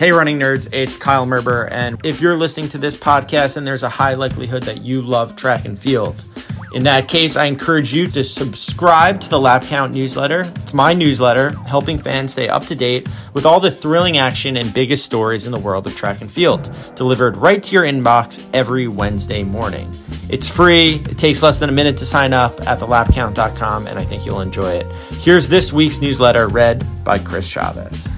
Hey, running nerds, it's Kyle Merber. And if you're listening to this podcast, then there's a high likelihood that you love track and field. In that case, I encourage you to subscribe to the Lap Count newsletter. It's my newsletter, helping fans stay up to date with all the thrilling action and biggest stories in the world of track and field, delivered right to your inbox every Wednesday morning. It's free, it takes less than a minute to sign up at thelapcount.com, and I think you'll enjoy it. Here's this week's newsletter read by Chris Chavez.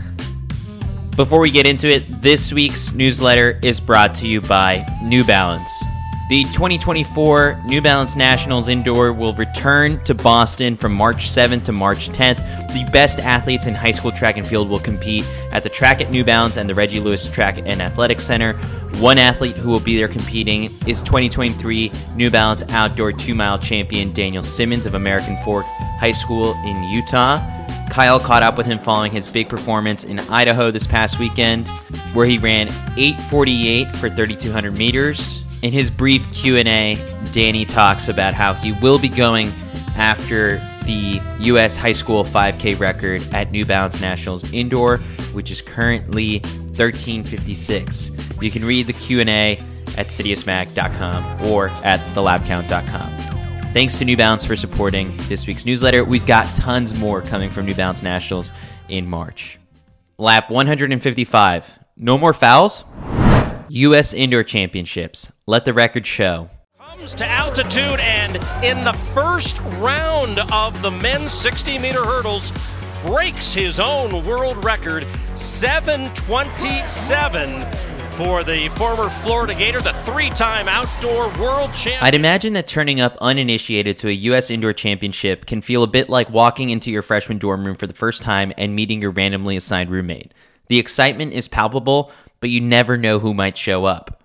Before we get into it, this week's newsletter is brought to you by New Balance. The 2024 New Balance Nationals Indoor will return to Boston from March 7th to March 10th. The best athletes in high school track and field will compete at the track at New Balance and the Reggie Lewis Track and Athletic Center. One athlete who will be there competing is 2023 New Balance Outdoor 2 Mile Champion Daniel Simmons of American Fork High School in Utah. Kyle caught up with him following his big performance in Idaho this past weekend, where he ran 8:48 for 3,200 meters. In his brief Q&A, Danny talks about how he will be going after the U.S. high school 5K record at New Balance Nationals Indoor, which is currently 1356. You can read the Q&A at citiusmag.com or at thelapcount.com. Thanks to New Balance for supporting this week's newsletter. We've got tons more coming from New Balance Nationals in March. Lap 155. No more fouls? U.S. Indoor Championships. Let the record show. Comes to altitude and in the first round of the men's 60 meter hurdles breaks his own world record 727 for the former Florida Gator, the three time outdoor world champion. I'd imagine that turning up uninitiated to a U.S. Indoor Championship can feel a bit like walking into your freshman dorm room for the first time and meeting your randomly assigned roommate. The excitement is palpable, but you never know who might show up.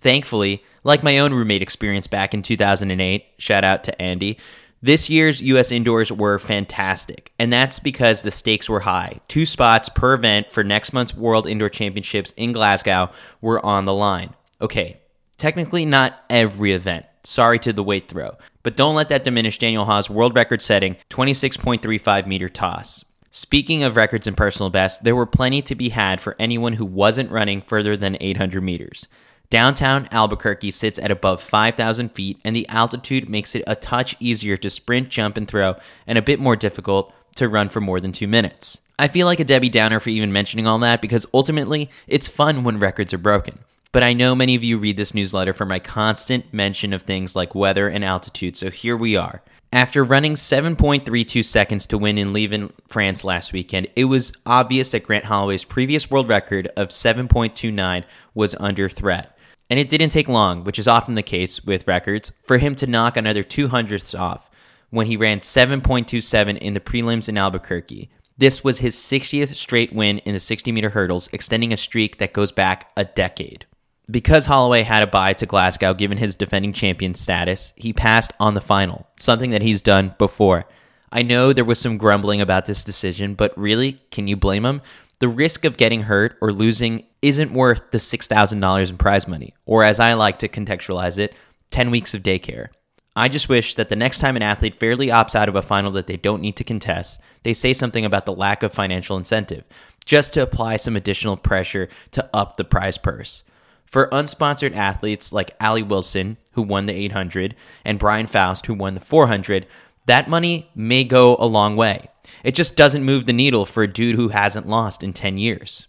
Thankfully, like my own roommate experience back in 2008, shout out to Andy, this year's US indoors were fantastic, and that's because the stakes were high. Two spots per event for next month's World Indoor Championships in Glasgow were on the line. Okay, technically not every event. Sorry to the weight throw, but don't let that diminish Daniel Haugh's world record setting 26.35 meter toss. Speaking of records and personal best, there were plenty to be had for anyone who wasn't running further than 800 meters. Downtown Albuquerque sits at above 5,000 feet, and the altitude makes it a touch easier to sprint, jump, and throw, and a bit more difficult to run for more than two minutes. I feel like a Debbie Downer for even mentioning all that because ultimately, it's fun when records are broken. But I know many of you read this newsletter for my constant mention of things like weather and altitude, so here we are. After running 7.32 seconds to win in Liévin, France last weekend, it was obvious that Grant Holloway's previous world record of 7.29 was under threat. And it didn't take long, which is often the case with records, for him to knock another 200ths off when he ran 7.27 in the prelims in Albuquerque. This was his 60th straight win in the 60 meter hurdles, extending a streak that goes back a decade. Because Holloway had a bye to Glasgow given his defending champion status, he passed on the final, something that he's done before. I know there was some grumbling about this decision, but really, can you blame him? The risk of getting hurt or losing isn't worth the $6,000 in prize money, or as I like to contextualize it, 10 weeks of daycare. I just wish that the next time an athlete fairly opts out of a final that they don't need to contest, they say something about the lack of financial incentive, just to apply some additional pressure to up the prize purse. For unsponsored athletes like Allie Wilson, who won the 800, and Brian Faust, who won the 400, that money may go a long way. It just doesn't move the needle for a dude who hasn't lost in 10 years.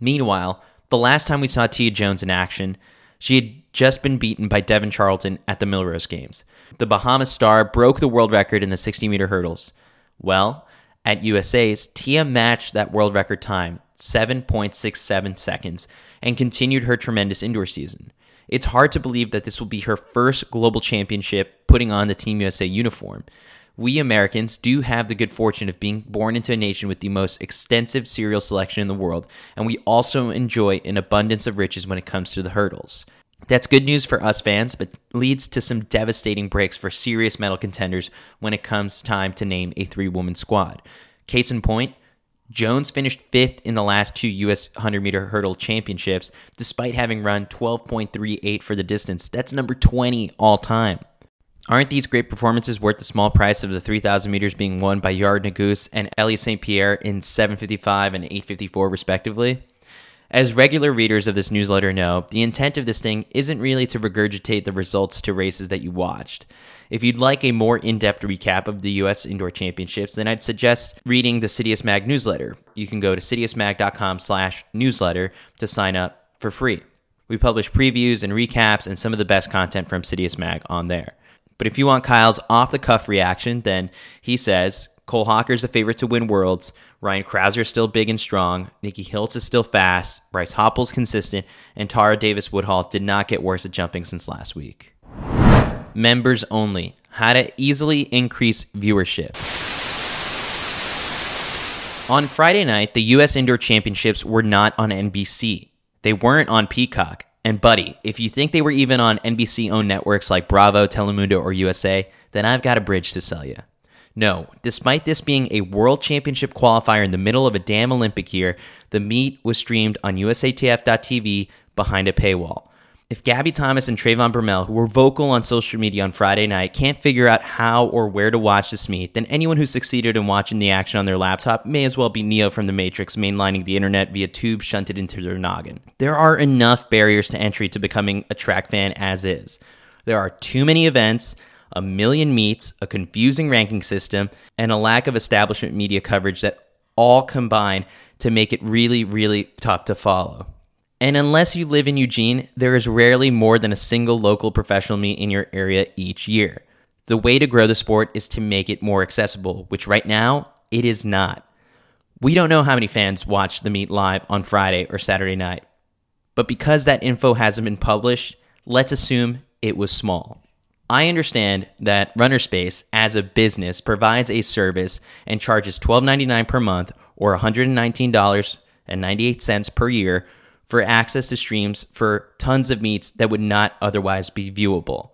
Meanwhile, the last time we saw Tia Jones in action, she had just been beaten by Devynne Charlton at the Millrose Games. The Bahamas star broke the world record in the 60 meter hurdles. Well, at USA's, Tia matched that world record time, 7.67 seconds, and continued her tremendous indoor season. It's hard to believe that this will be her first global championship putting on the Team USA uniform. We Americans do have the good fortune of being born into a nation with the most extensive cereal selection in the world, and we also enjoy an abundance of riches when it comes to the hurdles. That's good news for us fans, but leads to some devastating breaks for serious medal contenders when it comes time to name a three woman squad. Case in point, Jones finished fifth in the last two U.S. 100 meter hurdle championships, despite having run 12.38 for the distance. That's number 20 all time. Aren't these great performances worth the small price of the 3,000 meters being won by Yared Nuguse and Eliot St. Pierre in 755 and 854, respectively? As regular readers of this newsletter know, the intent of this thing isn't really to regurgitate the results to races that you watched. If you'd like a more in-depth recap of the US Indoor Championships, then I'd suggest reading the Citius Mag newsletter. You can go to citiusmag.com slash newsletter to sign up for free. We publish previews and recaps and some of the best content from Citius Mag on there. But if you want Kyle's off-the-cuff reaction, then he says, Cole Hocker's the favorite to win Worlds. Ryan Crouser is still big and strong. Nikki Hiltz is still fast. Bryce Hoppel's consistent. And Tara Davis Woodhall did not get worse at jumping since last week members only. How to easily increase viewership. On Friday night, the US Indoor Championships were not on NBC. They weren't on Peacock. And buddy, if you think they were even on NBC owned networks like Bravo, Telemundo, or USA, then I've got a bridge to sell you. No, despite this being a World Championship qualifier in the middle of a damn Olympic year, the meet was streamed on USATF.tv behind a paywall. If Gabby Thomas and Trayvon Bromell, who were vocal on social media on Friday night, can't figure out how or where to watch this meet, then anyone who succeeded in watching the action on their laptop may as well be Neo from the Matrix, mainlining the internet via tube shunted into their noggin. There are enough barriers to entry to becoming a track fan as is. There are too many events, a million meets, a confusing ranking system, and a lack of establishment media coverage that all combine to make it really, really tough to follow. And unless you live in Eugene, there is rarely more than a single local professional meet in your area each year. The way to grow the sport is to make it more accessible, which right now it is not. We don't know how many fans watch the meet live on Friday or Saturday night. But because that info hasn't been published, let's assume it was small. I understand that Runnerspace as a business provides a service and charges $12.99 per month or $119.98 per year for access to streams for tons of meets that would not otherwise be viewable.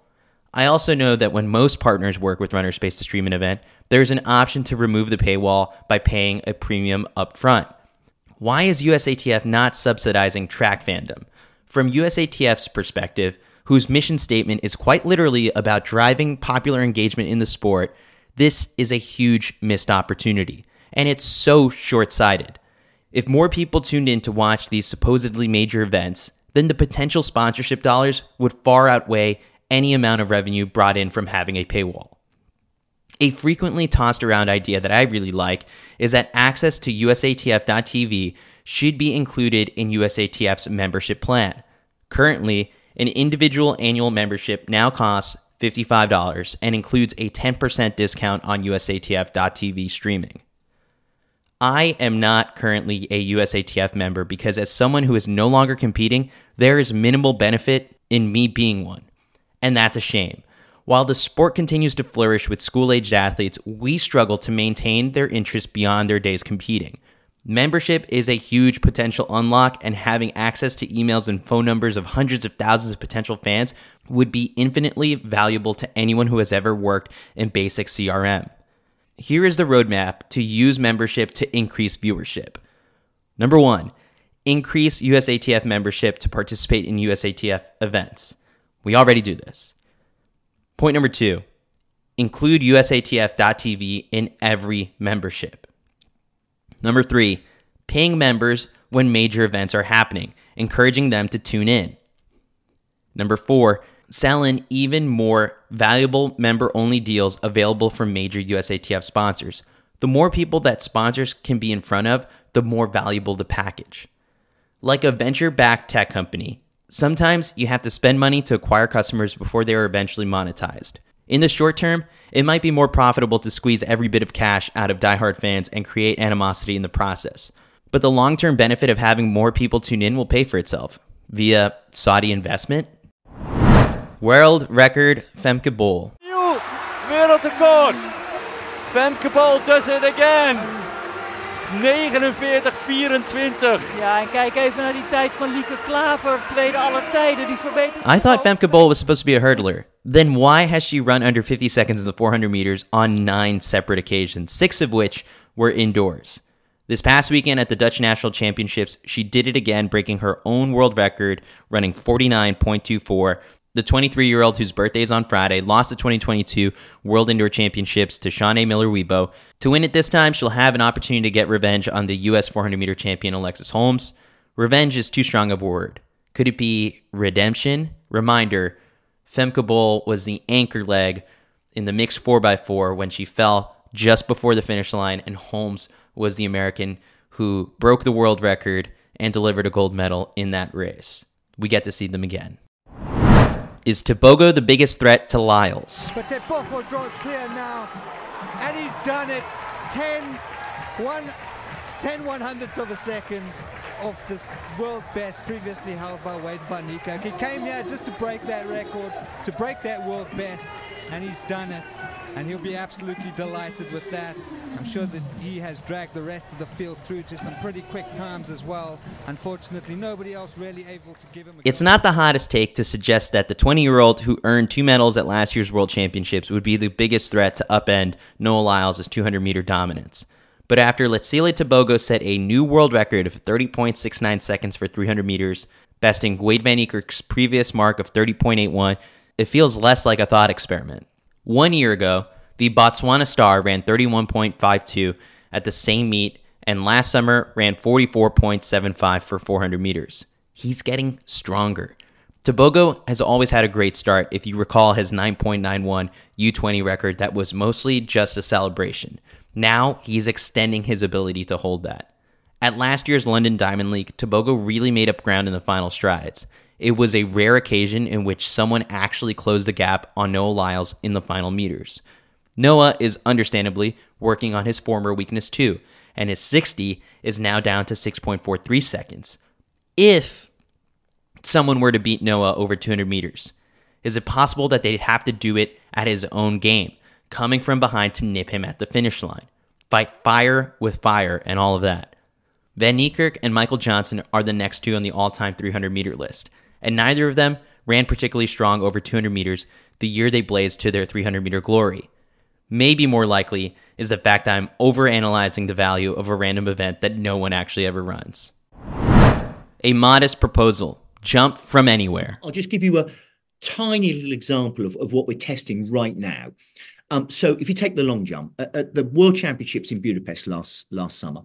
I also know that when most partners work with Runnerspace to stream an event, there's an option to remove the paywall by paying a premium upfront. Why is USATF not subsidizing track fandom? From USATF's perspective, whose mission statement is quite literally about driving popular engagement in the sport, this is a huge missed opportunity. And it's so short sighted. If more people tuned in to watch these supposedly major events, then the potential sponsorship dollars would far outweigh any amount of revenue brought in from having a paywall. A frequently tossed around idea that I really like is that access to USATF.tv should be included in USATF's membership plan. Currently, an individual annual membership now costs $55 and includes a 10% discount on USATF.tv streaming. I am not currently a USATF member because, as someone who is no longer competing, there is minimal benefit in me being one. And that's a shame. While the sport continues to flourish with school aged athletes, we struggle to maintain their interest beyond their days competing. Membership is a huge potential unlock, and having access to emails and phone numbers of hundreds of thousands of potential fans would be infinitely valuable to anyone who has ever worked in basic CRM. Here is the roadmap to use membership to increase viewership. Number one, increase USATF membership to participate in USATF events. We already do this. Point number two, include USATF.tv in every membership. Number three, paying members when major events are happening, encouraging them to tune in. Number four, selling even more valuable member only deals available from major USATF sponsors. The more people that sponsors can be in front of, the more valuable the package. Like a venture backed tech company, sometimes you have to spend money to acquire customers before they are eventually monetized. In the short term, it might be more profitable to squeeze every bit of cash out of diehard fans and create animosity in the process. But the long term benefit of having more people tune in will pay for itself via Saudi investment World record Femke Bol. Nieuw wereldrecord. Femke Bol does it again. 49-24. Ja, en kijk even naar die tijd van Lieke Klaver, tweede aller tijden. Die verbetert. I thought Femke Bol was supposed to be a hurdler. Then why has she run under 50 seconds in the 400 meters on nine separate occasions, six of which were indoors? This past weekend at the Dutch National Championships, she did it again, breaking her own world record, running 49.24. The 23 year old, whose birthday is on Friday, lost the 2022 World Indoor Championships to Shaunae Miller Uibo. To win it this time, she'll have an opportunity to get revenge on the U.S. 400 meter champion Alexis Holmes. Revenge is too strong of a word. Could it be redemption? Reminder Femke Bol was the anchor leg in the mixed 4x4 when she fell just before the finish line, and Holmes was the American who broke the world record and delivered a gold medal in that race. We get to see them again. Is Tebogo the biggest threat to Lyles? But Tebogo draws clear now, and he's done it. 10, 1, 10 one hundredths of a second of the world best previously held by Wade van Niekerk. He came here just to break that record, to break that world best, and he's done it. And he'll be absolutely delighted with that. I'm sure that he has dragged the rest of the field through to some pretty quick times as well. Unfortunately, nobody else really able to give him. It's not the hottest take to suggest that the 20 year old who earned two medals at last year's World Championships would be the biggest threat to upend Noah Lyles' 200 meter dominance. But after Letsile Tebogo set a new world record of 30.69 seconds for 300 meters, besting Wade Van Niekerk's previous mark of 30.81, it feels less like a thought experiment. One year ago, the Botswana star ran 31.52 at the same meet, and last summer ran 44.75 for 400 meters. He's getting stronger. Tebogo has always had a great start, if you recall his 9.91 U20 record that was mostly just a celebration. Now he's extending his ability to hold that. At last year's London Diamond League, Tebogo really made up ground in the final strides. It was a rare occasion in which someone actually closed the gap on Noah Lyles in the final meters. Noah is understandably working on his former weakness too, and his 60 is now down to 6.43 seconds. If someone were to beat Noah over 200 meters, is it possible that they'd have to do it at his own game? coming from behind to nip him at the finish line. Fight fire with fire and all of that. Van Niekerk and Michael Johnson are the next two on the all time 300 meter list, and neither of them ran particularly strong over 200 meters the year they blazed to their 300 meter glory. Maybe more likely is the fact that I'm overanalyzing the value of a random event that no one actually ever runs. A modest proposal jump from anywhere. I'll just give you a tiny little example of, of what we're testing right now. Um, so if you take the long jump at, at, the World Championships in Budapest last last summer,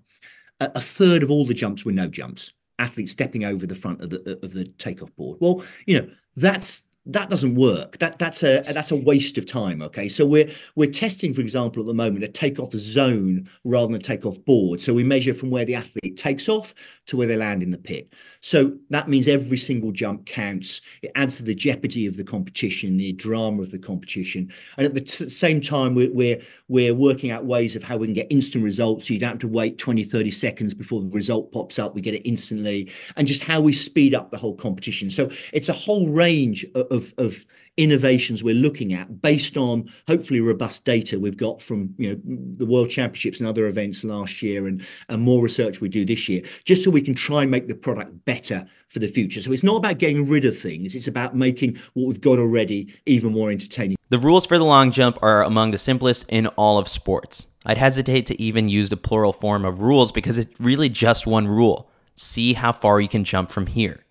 a, a, third of all the jumps were no jumps. Athletes stepping over the front of the of the takeoff board. Well, you know that's that doesn't work. That that's a that's a waste of time. Okay, so we're we're testing, for example, at the moment a takeoff zone rather than a takeoff board. So we measure from where the athlete takes off to where they land in the pit. So that means every single jump counts. It adds to the jeopardy of the competition, the drama of the competition, and at the t- same time, we're, we're we're working out ways of how we can get instant results. So you don't have to wait 20, 30 seconds before the result pops up. We get it instantly, and just how we speed up the whole competition. So it's a whole range of of, innovations we're looking at based on hopefully robust data we've got from you know the world championships and other events last year and, and more research we do this year just so we can try and make the product better for the future. So it's not about getting rid of things it's about making what we've got already even more entertaining. The rules for the long jump are among the simplest in all of sports. I'd hesitate to even use the plural form of rules because it's really just one rule. See how far you can jump from here.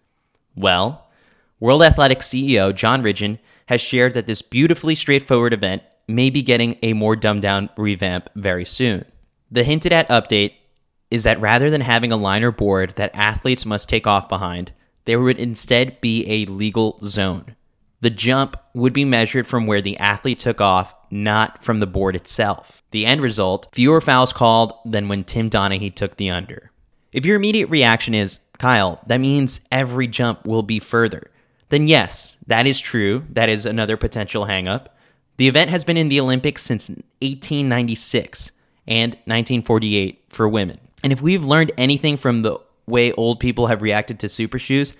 Well World Athletics CEO Jon Ridgeon has shared that this beautifully straightforward event may be getting a more dumbed down revamp very soon. The hinted at update is that rather than having a liner board that athletes must take off behind, there would instead be a legal zone. The jump would be measured from where the athlete took off, not from the board itself. The end result fewer fouls called than when Tim Donaghy took the under. If your immediate reaction is, Kyle, that means every jump will be further then yes, that is true. That is another potential hangup. The event has been in the Olympics since 1896 and 1948 for women. And if we've learned anything from the way old people have reacted to super shoes,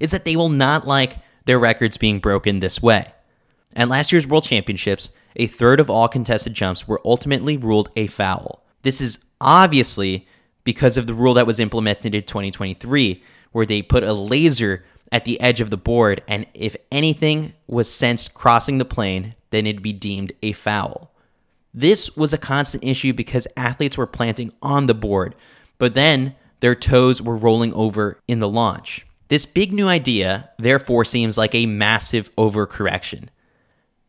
is that they will not like their records being broken this way. At last year's World Championships, a third of all contested jumps were ultimately ruled a foul. This is obviously because of the rule that was implemented in 2023, where they put a laser at the edge of the board, and if anything was sensed crossing the plane, then it'd be deemed a foul. This was a constant issue because athletes were planting on the board, but then their toes were rolling over in the launch. This big new idea, therefore, seems like a massive overcorrection.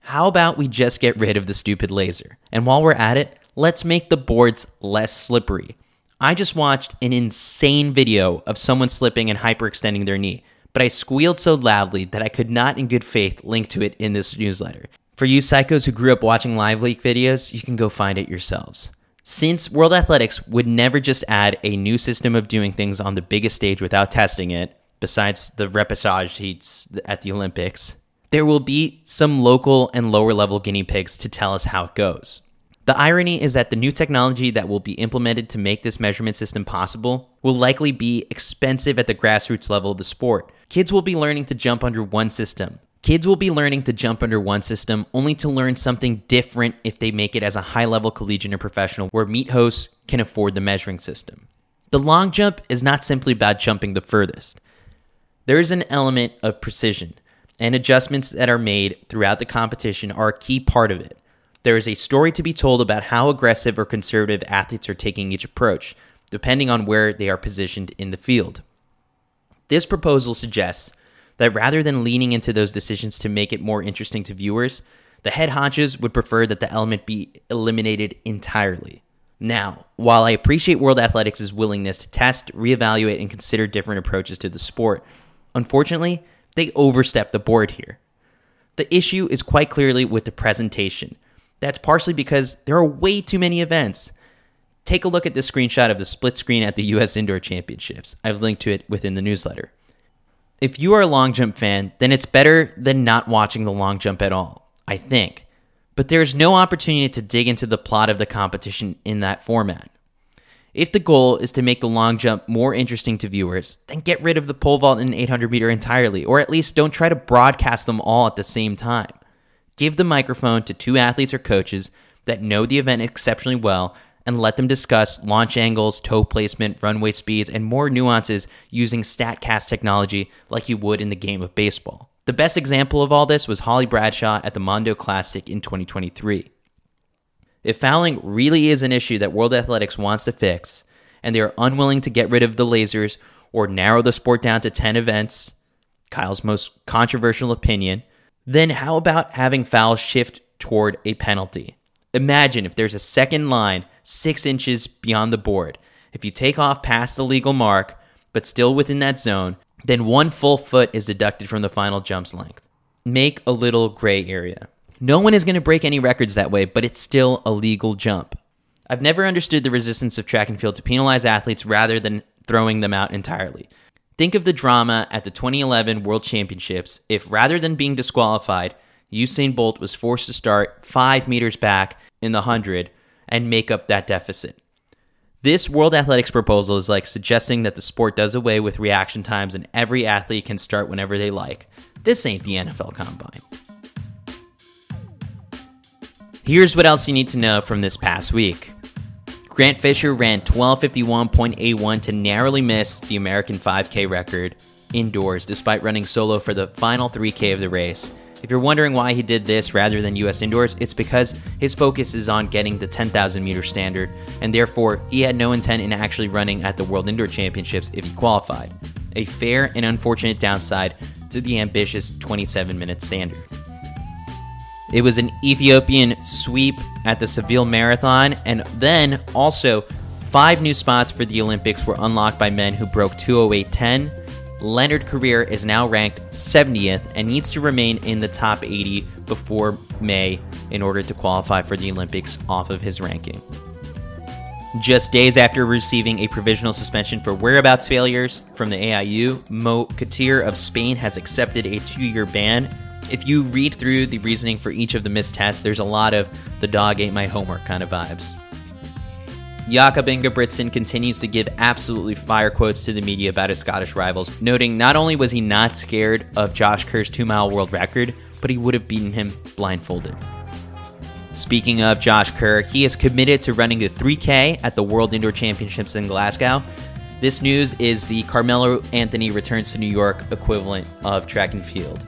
How about we just get rid of the stupid laser? And while we're at it, let's make the boards less slippery. I just watched an insane video of someone slipping and hyperextending their knee, but I squealed so loudly that I could not in good faith link to it in this newsletter. For you psychos who grew up watching live leak videos, you can go find it yourselves. Since World Athletics would never just add a new system of doing things on the biggest stage without testing it, besides the repechage heats at the Olympics, there will be some local and lower level guinea pigs to tell us how it goes. The irony is that the new technology that will be implemented to make this measurement system possible will likely be expensive at the grassroots level of the sport. Kids will be learning to jump under one system. Kids will be learning to jump under one system only to learn something different if they make it as a high level collegiate or professional where meet hosts can afford the measuring system. The long jump is not simply about jumping the furthest. There is an element of precision and adjustments that are made throughout the competition are a key part of it. There is a story to be told about how aggressive or conservative athletes are taking each approach, depending on where they are positioned in the field. This proposal suggests that rather than leaning into those decisions to make it more interesting to viewers, the head honchos would prefer that the element be eliminated entirely. Now, while I appreciate World Athletics' willingness to test, reevaluate, and consider different approaches to the sport, unfortunately, they overstepped the board here. The issue is quite clearly with the presentation. That's partially because there are way too many events. Take a look at this screenshot of the split screen at the US Indoor Championships. I've linked to it within the newsletter. If you are a long jump fan, then it's better than not watching the long jump at all, I think. But there is no opportunity to dig into the plot of the competition in that format. If the goal is to make the long jump more interesting to viewers, then get rid of the pole vault and 800 meter entirely, or at least don't try to broadcast them all at the same time. Give the microphone to two athletes or coaches that know the event exceptionally well and let them discuss launch angles, toe placement, runway speeds, and more nuances using StatCast technology like you would in the game of baseball. The best example of all this was Holly Bradshaw at the Mondo Classic in 2023. If fouling really is an issue that World Athletics wants to fix, and they are unwilling to get rid of the lasers or narrow the sport down to 10 events, Kyle's most controversial opinion, then how about having fouls shift toward a penalty? Imagine if there's a second line six inches beyond the board. If you take off past the legal mark, but still within that zone, then one full foot is deducted from the final jump's length. Make a little gray area. No one is going to break any records that way, but it's still a legal jump. I've never understood the resistance of track and field to penalize athletes rather than throwing them out entirely. Think of the drama at the 2011 World Championships if rather than being disqualified, Usain Bolt was forced to start five meters back in the 100 and make up that deficit. This World Athletics proposal is like suggesting that the sport does away with reaction times and every athlete can start whenever they like. This ain't the NFL Combine. Here's what else you need to know from this past week. Grant Fisher ran 1251.81 to narrowly miss the American 5K record indoors despite running solo for the final 3K of the race. If you're wondering why he did this rather than US indoors, it's because his focus is on getting the 10,000 meter standard, and therefore he had no intent in actually running at the World Indoor Championships if he qualified. A fair and unfortunate downside to the ambitious 27 minute standard. It was an Ethiopian sweep at the Seville Marathon, and then also five new spots for the Olympics were unlocked by men who broke 208.10. Leonard Korir is now ranked 70th and needs to remain in the top 80 before May in order to qualify for the Olympics off of his ranking. Just days after receiving a provisional suspension for whereabouts failures from the AIU, Mo Katir of Spain has accepted a two year ban if you read through the reasoning for each of the missed tests, there's a lot of the dog ate my homework kind of vibes. Jakob Ingebrigtsen continues to give absolutely fire quotes to the media about his Scottish rivals, noting not only was he not scared of Josh Kerr's two mile world record, but he would have beaten him blindfolded. Speaking of Josh Kerr, he is committed to running the 3K at the World Indoor Championships in Glasgow. This news is the Carmelo Anthony returns to New York equivalent of track and field.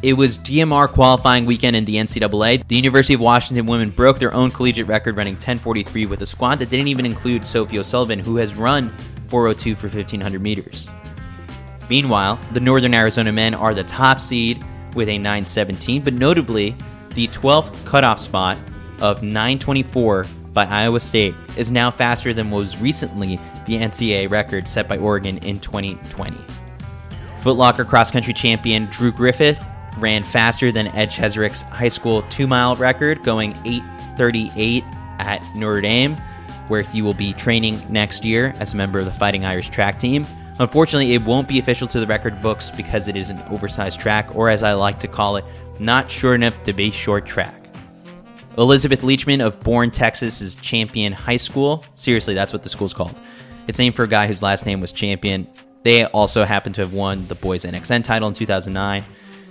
It was DMR qualifying weekend in the NCAA. The University of Washington women broke their own collegiate record running 1043 with a squad that didn't even include Sophie O'Sullivan, who has run 402 for 1500 meters. Meanwhile, the Northern Arizona men are the top seed with a 917, but notably, the 12th cutoff spot of 924 by Iowa State is now faster than was recently the NCAA record set by Oregon in 2020. Footlocker cross country champion Drew Griffith ran faster than Ed Cheserek's high school two mile record, going 838 at Notre Dame, where he will be training next year as a member of the Fighting Irish track team. Unfortunately, it won't be official to the record books because it is an oversized track, or as I like to call it, not short enough to be short track. Elizabeth Leachman of Boerne, Texas is champion high school. Seriously, that's what the school's called. It's named for a guy whose last name was Champion. They also happen to have won the boys NXN title in 2009.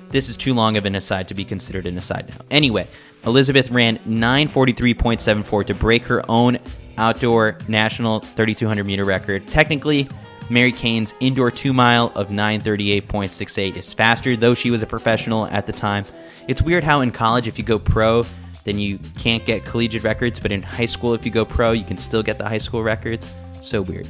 This is too long of an aside to be considered an aside now. Anyway, Elizabeth ran 943.74 to break her own outdoor national 3200 meter record. Technically, Mary Cain's indoor two mile of 938.68 is faster, though she was a professional at the time. It's weird how in college, if you go pro, then you can't get collegiate records, but in high school, if you go pro, you can still get the high school records. So weird.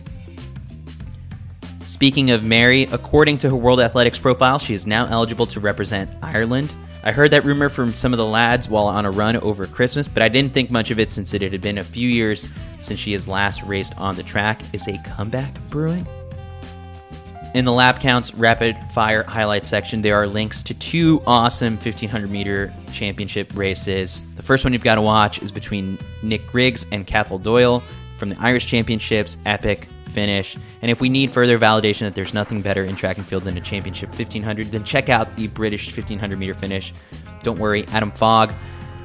Speaking of Mary, according to her World Athletics profile, she is now eligible to represent Ireland. I heard that rumor from some of the lads while on a run over Christmas, but I didn't think much of it since it had been a few years since she has last raced on the track. Is a comeback brewing? In the lap counts rapid fire highlight section, there are links to two awesome 1500 meter championship races. The first one you've got to watch is between Nick Griggs and Cathal Doyle from the Irish Championships. Epic finish. And if we need further validation that there's nothing better in track and field than a championship 1500, then check out the British 1500 meter finish. Don't worry, Adam Fogg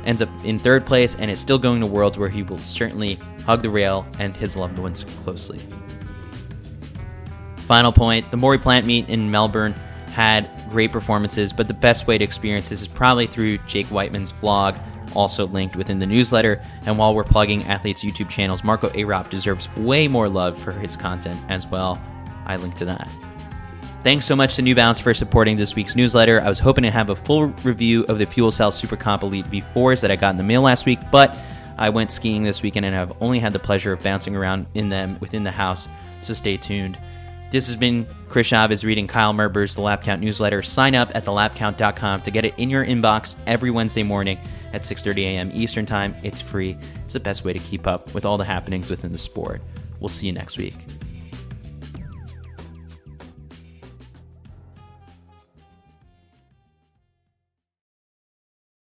ends up in third place and is still going to Worlds where he will certainly hug the rail and his loved ones closely. Final point the Maurie Plant Meet in Melbourne had great performances, but the best way to experience this is probably through Jake Whiteman's vlog also linked within the newsletter. And while we're plugging athletes' YouTube channels, Marco Arop deserves way more love for his content as well. I link to that. Thanks so much to New Balance for supporting this week's newsletter. I was hoping to have a full review of the Fuel Cell Super Comp Elite V4s that I got in the mail last week, but I went skiing this weekend and have only had the pleasure of bouncing around in them within the house, so stay tuned. This has been Chris Chavez reading Kyle Merber's The Lap Count newsletter. Sign up at thelapcount.com to get it in your inbox every Wednesday morning at 6:30 a.m. Eastern Time. It's free. It's the best way to keep up with all the happenings within the sport. We'll see you next week.